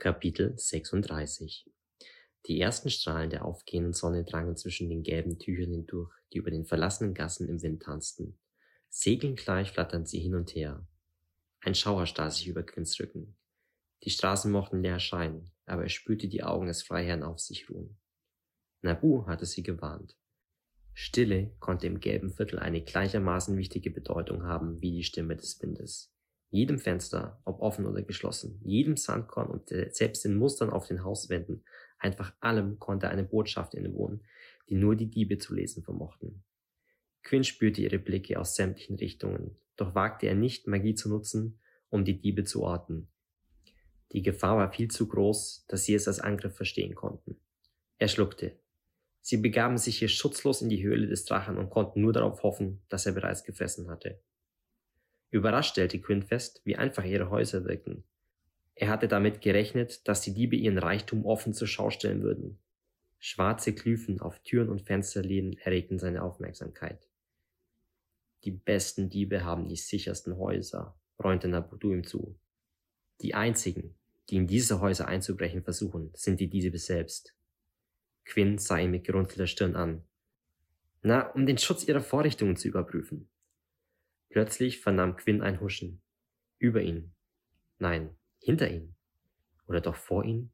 Kapitel 36 Die ersten Strahlen der aufgehenden Sonne drangen zwischen den gelben Tüchern hindurch, die über den verlassenen Gassen im Wind tanzten. Segeln gleich flatterten sie hin und her. Ein Schauer stahl sich über Quinns Rücken. Die Straßen mochten leer scheinen, aber er spürte die Augen des Freiherrn auf sich ruhen. Nabu hatte sie gewarnt. Stille konnte im gelben Viertel eine gleichermaßen wichtige Bedeutung haben wie die Stimme des Windes. Jedem Fenster, ob offen oder geschlossen, jedem Sandkorn und selbst den Mustern auf den Hauswänden, einfach allem konnte eine Botschaft innewohnen, die nur die Diebe zu lesen vermochten. Quinn spürte ihre Blicke aus sämtlichen Richtungen, doch wagte er nicht, Magie zu nutzen, um die Diebe zu orten. Die Gefahr war viel zu groß, dass sie es als Angriff verstehen konnten. Er schluckte. Sie begaben sich hier schutzlos in die Höhle des Drachen und konnten nur darauf hoffen, dass er bereits gefressen hatte. Überrascht stellte Quinn fest, wie einfach ihre Häuser wirkten. Er hatte damit gerechnet, dass die Diebe ihren Reichtum offen zur Schau stellen würden. Schwarze Glyphen auf Türen und Fensterläden erregten seine Aufmerksamkeit. Die besten Diebe haben die sichersten Häuser, räumte Nabudu ihm zu. Die einzigen, die in diese Häuser einzubrechen versuchen, sind die Diebe selbst. Quinn sah ihn mit gerunzelter Stirn an. Na, um den Schutz ihrer Vorrichtungen zu überprüfen. Plötzlich vernahm Quinn ein Huschen. Über ihn. Nein, hinter ihm. Oder doch vor ihm?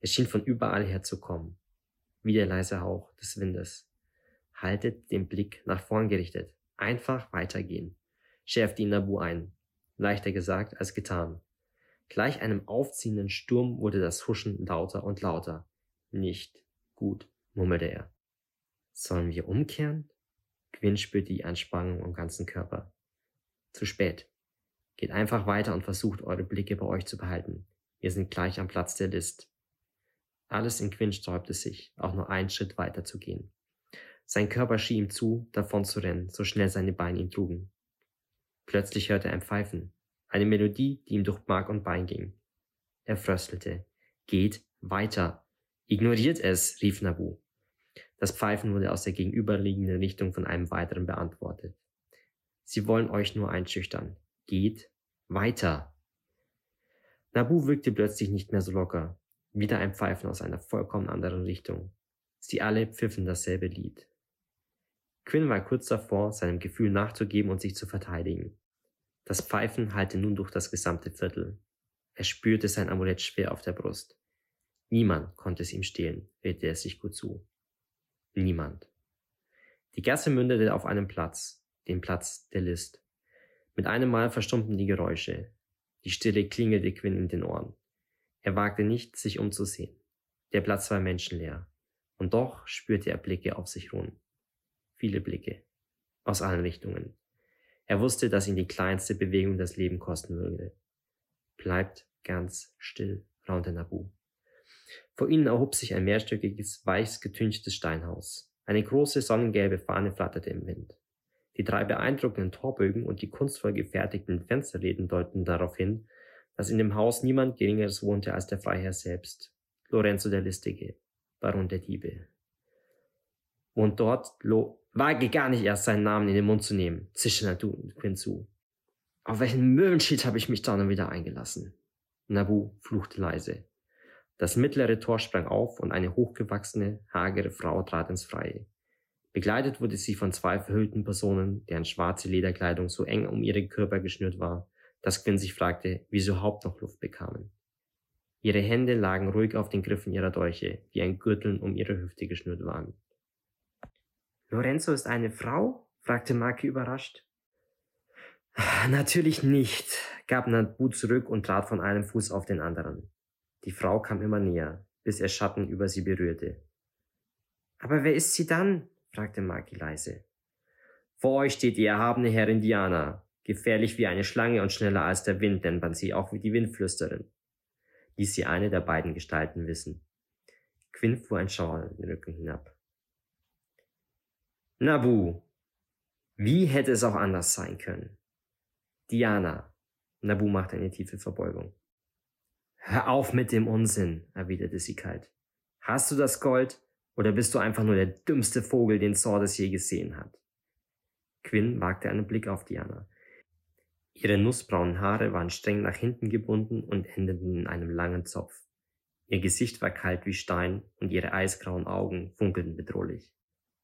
Es schien von überall her zu kommen. Wie der leise Hauch des Windes. Haltet den Blick nach vorn gerichtet. Einfach weitergehen. Schärfte ihn Nabu ein. Leichter gesagt als getan. Gleich einem aufziehenden Sturm wurde das Huschen lauter und lauter. Nicht gut, murmelte er. Sollen wir umkehren? Quinn spürte die Anspannung am ganzen Körper. Zu spät. Geht einfach weiter und versucht, eure Blicke bei euch zu behalten. Wir sind gleich am Platz der List. Alles in Quinn sträubte sich, auch nur einen Schritt weiter zu gehen. Sein Körper schrie ihm zu, davon zu rennen, so schnell seine Beine ihn trugen. Plötzlich hörte er ein Pfeifen, eine Melodie, die ihm durch Mark und Bein ging. Er fröstelte. Geht weiter. Ignoriert es, rief Nabu. Das Pfeifen wurde aus der gegenüberliegenden Richtung von einem weiteren beantwortet. Sie wollen euch nur einschüchtern. Geht weiter. Nabu wirkte plötzlich nicht mehr so locker. Wieder ein Pfeifen aus einer vollkommen anderen Richtung. Sie alle pfiffen dasselbe Lied. Quinn war kurz davor, seinem Gefühl nachzugeben und sich zu verteidigen. Das Pfeifen hallte nun durch das gesamte Viertel. Er spürte sein Amulett schwer auf der Brust. Niemand konnte es ihm stehlen, redete er sich gut zu. Niemand. Die Gasse mündete auf einem Platz, den Platz der List. Mit einem Mal verstummten die Geräusche. Die Stille klingelte Quinn in den Ohren. Er wagte nicht, sich umzusehen. Der Platz war menschenleer. Und doch spürte er Blicke auf sich ruhen. Viele Blicke. Aus allen Richtungen. Er wusste, dass ihn die kleinste Bewegung das Leben kosten würde. Bleibt ganz still, raunte Nabu. Vor ihnen erhob sich ein mehrstöckiges, weiß getünchtes Steinhaus. Eine große sonnengelbe Fahne flatterte im Wind. Die drei beeindruckenden Torbögen und die kunstvoll gefertigten Fensterläden deuten darauf hin, dass in dem Haus niemand Geringeres wohnte als der Freiherr selbst, Lorenzo der Listige, Baron der Diebe. Und dort Lo wage gar nicht erst seinen Namen in den Mund zu nehmen, zischte Nabu Quinn zu. Auf welchen Möwenschied habe ich mich da nun wieder eingelassen? Nabu fluchte leise. Das mittlere Tor sprang auf und eine hochgewachsene, hagere Frau trat ins Freie. Begleitet wurde sie von zwei verhüllten Personen, deren schwarze Lederkleidung so eng um ihre Körper geschnürt war, dass Quinn sich fragte, wie sie überhaupt noch Luft bekamen. Ihre Hände lagen ruhig auf den Griffen ihrer Dolche, die ein Gürteln um ihre Hüfte geschnürt waren. Lorenzo ist eine Frau? fragte Maki überrascht. Natürlich nicht, gab Nabu zurück und trat von einem Fuß auf den anderen. Die Frau kam immer näher, bis ihr Schatten über sie berührte. Aber wer ist sie dann? Fragte Maki leise. Vor euch steht die erhabene Herrin Diana, gefährlich wie eine Schlange und schneller als der Wind, nennt man sie auch wie die Windflüsterin, ließ sie eine der beiden Gestalten wissen. Quinn fuhr ein Schauer den Rücken hinab. Nabu, wie hätte es auch anders sein können? Diana, Nabu machte eine tiefe Verbeugung. Hör auf mit dem Unsinn, erwiderte sie kalt. Hast du das Gold? Oder bist du einfach nur der dümmste Vogel, den Sordes je gesehen hat? Quinn wagte einen Blick auf Diana. Ihre nussbraunen Haare waren streng nach hinten gebunden und endeten in einem langen Zopf. Ihr Gesicht war kalt wie Stein und ihre eisgrauen Augen funkelten bedrohlich.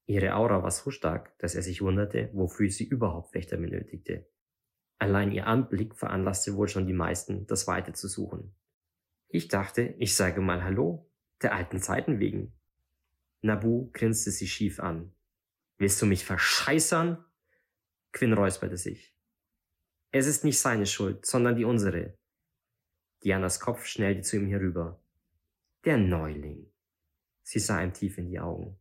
Ihre Aura war so stark, dass er sich wunderte, wofür sie überhaupt Wächter benötigte. Allein ihr Anblick veranlasste wohl schon die meisten, das Weite zu suchen. Ich dachte, ich sage mal Hallo, der alten Zeiten wegen. Nabu grinste sie schief an. Willst du mich verscheißern? Quinn räusperte sich. Es ist nicht seine Schuld, sondern die unsere. Dianas Kopf schnellte zu ihm herüber. Der Neuling. Sie sah ihm tief in die Augen.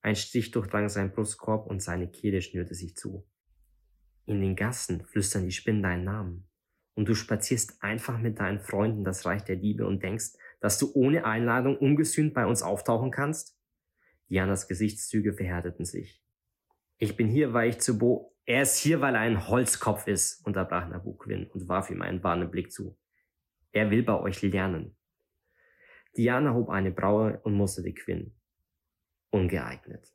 Ein Stich durchdrang seinen Brustkorb und seine Kehle schnürte sich zu. In den Gassen flüstern die Spinnen deinen Namen. Und du spazierst einfach mit deinen Freunden das Reich der Diebe und denkst, dass du ohne Einladung ungesühnt bei uns auftauchen kannst? Dianas Gesichtszüge verhärteten sich. Ich bin hier, weil ich zu Bo... Er ist hier, weil er ein Holzkopf ist, unterbrach Nabuquin und warf ihm einen warnen Blick zu. Er will bei euch lernen. Diana hob eine Braue und musterte Quinn. Ungeeignet.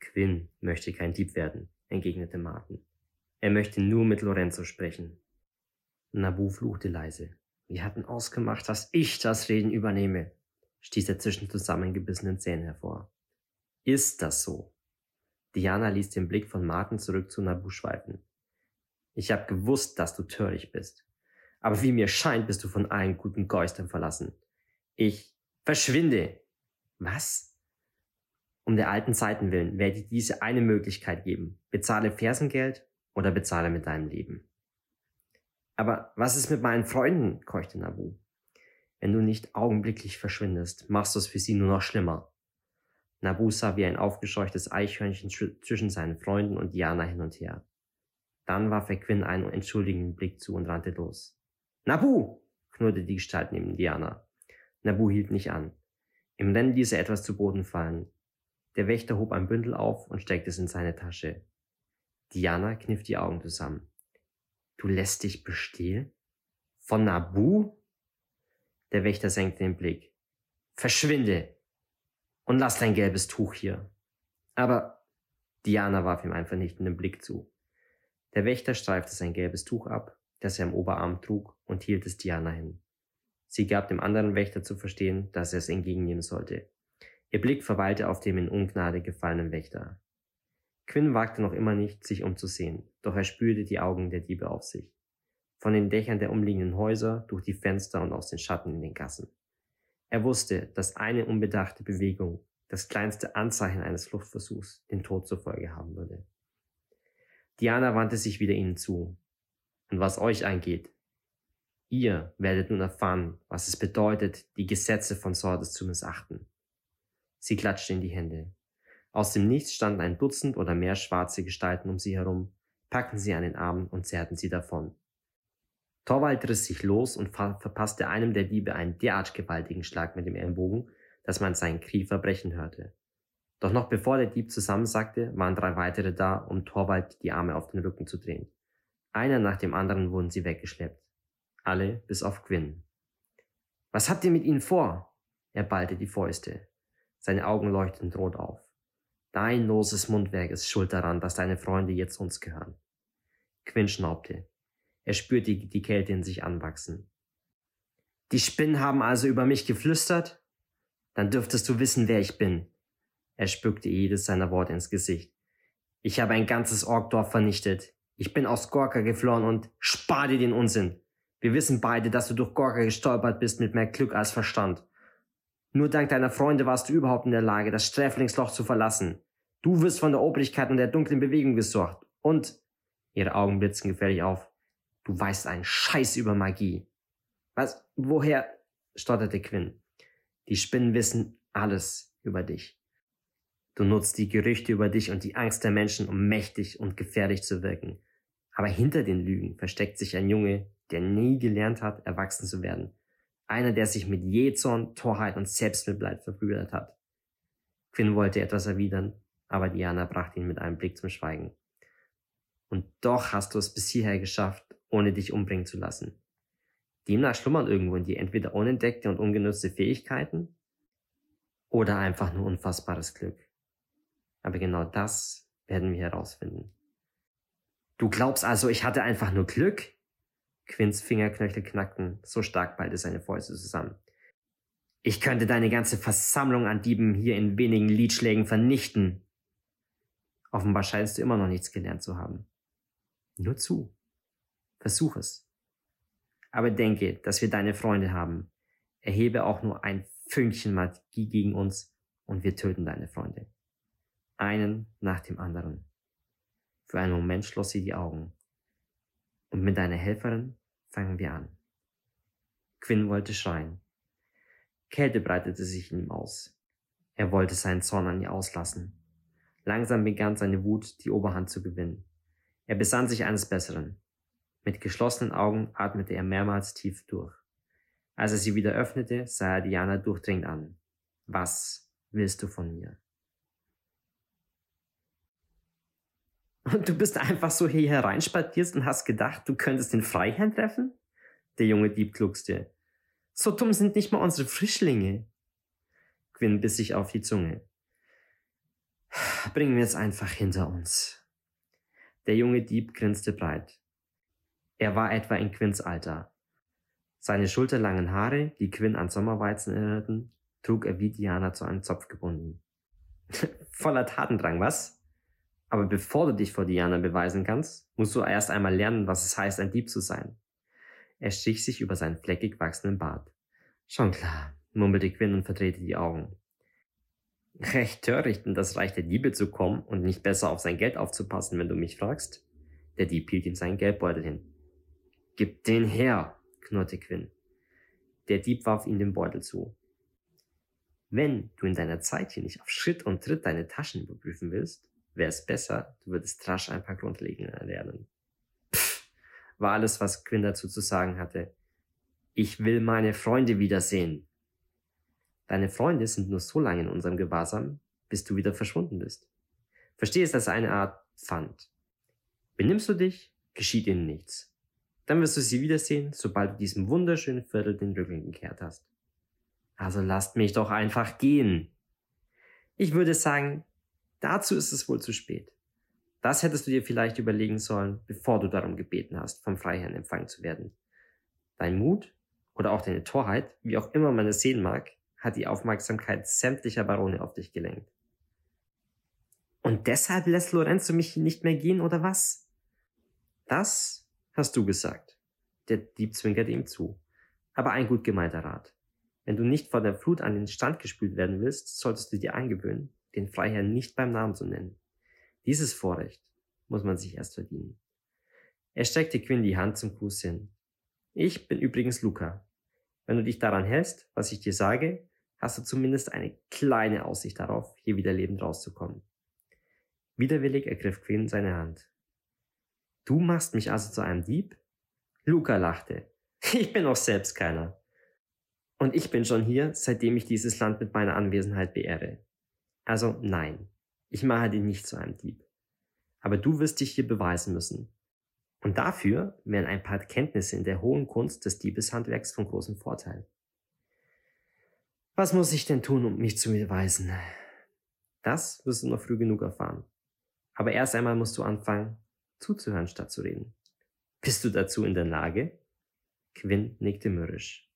Quinn möchte kein Dieb werden, entgegnete Martin. Er möchte nur mit Lorenzo sprechen. Nabu fluchte leise. Wir hatten ausgemacht, dass ich das Reden übernehme, stieß er zwischen zusammengebissenen Zähnen hervor. Ist das so? Diana ließ den Blick von Martin zurück zu Nabu schweifen. Ich hab gewusst, dass du töricht bist. Aber wie mir scheint, bist du von allen guten Geistern verlassen. Ich verschwinde. Was? Um der alten Zeiten willen werde ich diese eine Möglichkeit geben. Bezahle Fersengeld oder bezahle mit deinem Leben. Aber was ist mit meinen Freunden? keuchte Nabu. Wenn du nicht augenblicklich verschwindest, machst du es für sie nur noch schlimmer. Nabu sah wie ein aufgescheuchtes Eichhörnchen zwischen seinen Freunden und Diana hin und her. Dann warf er Quinn einen entschuldigenden Blick zu und rannte los. Nabu! knurrte die Gestalt neben Diana. Nabu hielt nicht an. Im Rennen ließ er etwas zu Boden fallen. Der Wächter hob ein Bündel auf und steckte es in seine Tasche. Diana kniff die Augen zusammen. Du lässt dich bestehlen? Von Nabu? Der Wächter senkte den Blick. Verschwinde! Und lass dein gelbes Tuch hier. Aber Diana warf ihm einen vernichtenden Blick zu. Der Wächter streifte sein gelbes Tuch ab, das er im Oberarm trug, und hielt es Diana hin. Sie gab dem anderen Wächter zu verstehen, dass er es entgegennehmen sollte. Ihr Blick verweilte auf dem in Ungnade gefallenen Wächter. Quinn wagte noch immer nicht, sich umzusehen, doch er spürte die Augen der Diebe auf sich. Von den Dächern der umliegenden Häuser, durch die Fenster und aus den Schatten in den Gassen. Er wusste, dass eine unbedachte Bewegung, das kleinste Anzeichen eines Fluchtversuchs, den Tod zur Folge haben würde. Diana wandte sich wieder ihnen zu. Und was euch angeht, ihr werdet nun erfahren, was es bedeutet, die Gesetze von Sordes zu missachten. Sie klatschte in die Hände. Aus dem Nichts standen ein Dutzend oder mehr schwarze Gestalten um sie herum, packten sie an den Armen und zerrten sie davon. Torwald riss sich los und verpasste einem der Diebe einen derart gewaltigen Schlag mit dem Ellenbogen, dass man seinen Krie verbrechen hörte. Doch noch bevor der Dieb zusammensackte, waren drei weitere da, um Torwald die Arme auf den Rücken zu drehen. Einer nach dem anderen wurden sie weggeschleppt. Alle bis auf Quinn. Was habt ihr mit ihnen vor? Er ballte die Fäuste. Seine Augen leuchteten rot auf. Dein loses Mundwerk ist schuld daran, dass deine Freunde jetzt uns gehören. Quinn schnaubte. Er spürte die Kälte in sich anwachsen. Die Spinnen haben also über mich geflüstert? Dann dürftest du wissen, wer ich bin. Er spuckte jedes seiner Worte ins Gesicht. Ich habe ein ganzes Orkdorf vernichtet. Ich bin aus Gorka geflohen und spar dir den Unsinn. Wir wissen beide, dass du durch Gorka gestolpert bist mit mehr Glück als Verstand. Nur dank deiner Freunde warst du überhaupt in der Lage, das Sträflingsloch zu verlassen. Du wirst von der Obrigkeit und der dunklen Bewegung gesorgt. Und ihre Augen blitzen gefährlich auf. Du weißt einen Scheiß über Magie. Was? Woher? stotterte Quinn. Die Spinnen wissen alles über dich. Du nutzt die Gerüchte über dich und die Angst der Menschen, um mächtig und gefährlich zu wirken. Aber hinter den Lügen versteckt sich ein Junge, der nie gelernt hat, erwachsen zu werden. Einer, der sich mit Jezorn, Torheit und Selbstmitleid verbrüdert hat. Quinn wollte etwas erwidern, aber Diana brachte ihn mit einem Blick zum Schweigen. Und doch hast du es bis hierher geschafft, ohne dich umbringen zu lassen. Demnach schlummern irgendwo in dir entweder unentdeckte und ungenutzte Fähigkeiten oder einfach nur unfassbares Glück. Aber genau das werden wir herausfinden. Du glaubst also, ich hatte einfach nur Glück? Quinns Fingerknöchel knackten, so stark ballte seine Fäuste zusammen. Ich könnte deine ganze Versammlung an Dieben hier in wenigen Liedschlägen vernichten. Offenbar scheinst du immer noch nichts gelernt zu haben. Nur zu. Versuch es. Aber denke, dass wir deine Freunde haben. Erhebe auch nur ein Fünkchen Magie gegen uns und wir töten deine Freunde. Einen nach dem anderen. Für einen Moment schloss sie die Augen. Und mit deiner Helferin fangen wir an. Quinn wollte schreien. Kälte breitete sich in ihm aus. Er wollte seinen Zorn an ihr auslassen. Langsam begann seine Wut die Oberhand zu gewinnen. Er besann sich eines Besseren. Mit geschlossenen Augen atmete er mehrmals tief durch. Als er sie wieder öffnete, sah er Diana durchdringend an. Was willst du von mir? Und du bist einfach so hier hereinspatierst und hast gedacht, du könntest den Freiherrn treffen? Der junge Dieb gluckste. So dumm sind nicht mal unsere Frischlinge. Quinn biss sich auf die Zunge. Bringen wir es einfach hinter uns. Der junge Dieb grinste breit. Er war etwa in Quinns Alter. Seine schulterlangen Haare, die Quinn an Sommerweizen erinnerten, trug er wie Diana zu einem Zopf gebunden. Voller Tatendrang, was? Aber bevor du dich vor Diana beweisen kannst, musst du erst einmal lernen, was es heißt, ein Dieb zu sein. Er strich sich über seinen fleckig wachsenden Bart. Schon klar, murmelte Quinn und verdrehte die Augen. Recht töricht, in das Reich der Diebe zu kommen und nicht besser auf sein Geld aufzupassen, wenn du mich fragst. Der Dieb hielt ihm seinen Geldbeutel hin. Gib den her, knurrte Quinn. Der Dieb warf ihm den Beutel zu. Wenn du in deiner Zeit hier nicht auf Schritt und Tritt deine Taschen überprüfen willst, wäre es besser, du würdest rasch ein paar Grundlegenden lernen war alles, was Quinn dazu zu sagen hatte. Ich will meine Freunde wiedersehen. Deine Freunde sind nur so lange in unserem Gewahrsam, bis du wieder verschwunden bist. Verstehe es als eine Art Pfand. Benimmst du dich, geschieht ihnen nichts. Dann wirst du sie wiedersehen, sobald du diesem wunderschönen Viertel den Rücken gekehrt hast. Also lasst mich doch einfach gehen. Ich würde sagen, dazu ist es wohl zu spät. Das hättest du dir vielleicht überlegen sollen, bevor du darum gebeten hast, vom Freiherrn empfangen zu werden. Dein Mut oder auch deine Torheit, wie auch immer man es sehen mag, hat die Aufmerksamkeit sämtlicher Barone auf dich gelenkt. Und deshalb lässt Lorenzo mich nicht mehr gehen, oder was? Das hast du gesagt. Der Dieb zwinkerte ihm zu. Aber ein gut gemeinter Rat. Wenn du nicht vor der Flut an den Stand gespült werden willst, solltest du dir angewöhnen, den Freiherrn nicht beim Namen zu nennen. Dieses Vorrecht muss man sich erst verdienen. Er streckte Quinn die Hand zum Gruß hin. Ich bin übrigens Luca. Wenn du dich daran hältst, was ich dir sage, hast du zumindest eine kleine Aussicht darauf, hier wieder lebend rauszukommen. Widerwillig ergriff Quinn seine Hand. Du machst mich also zu einem Dieb? Luca lachte. Ich bin auch selbst keiner. Und ich bin schon hier, seitdem ich dieses Land mit meiner Anwesenheit beehre. Also nein, ich mache dich nicht zu einem Dieb. Aber du wirst dich hier beweisen müssen. Und dafür wären ein paar Kenntnisse in der hohen Kunst des Diebeshandwerks von großem Vorteil. Was muss ich denn tun, um mich zu beweisen? Das wirst du noch früh genug erfahren. Aber erst einmal musst du anfangen, zuzuhören statt zu reden. Bist du dazu in der Lage? Quinn nickte mürrisch.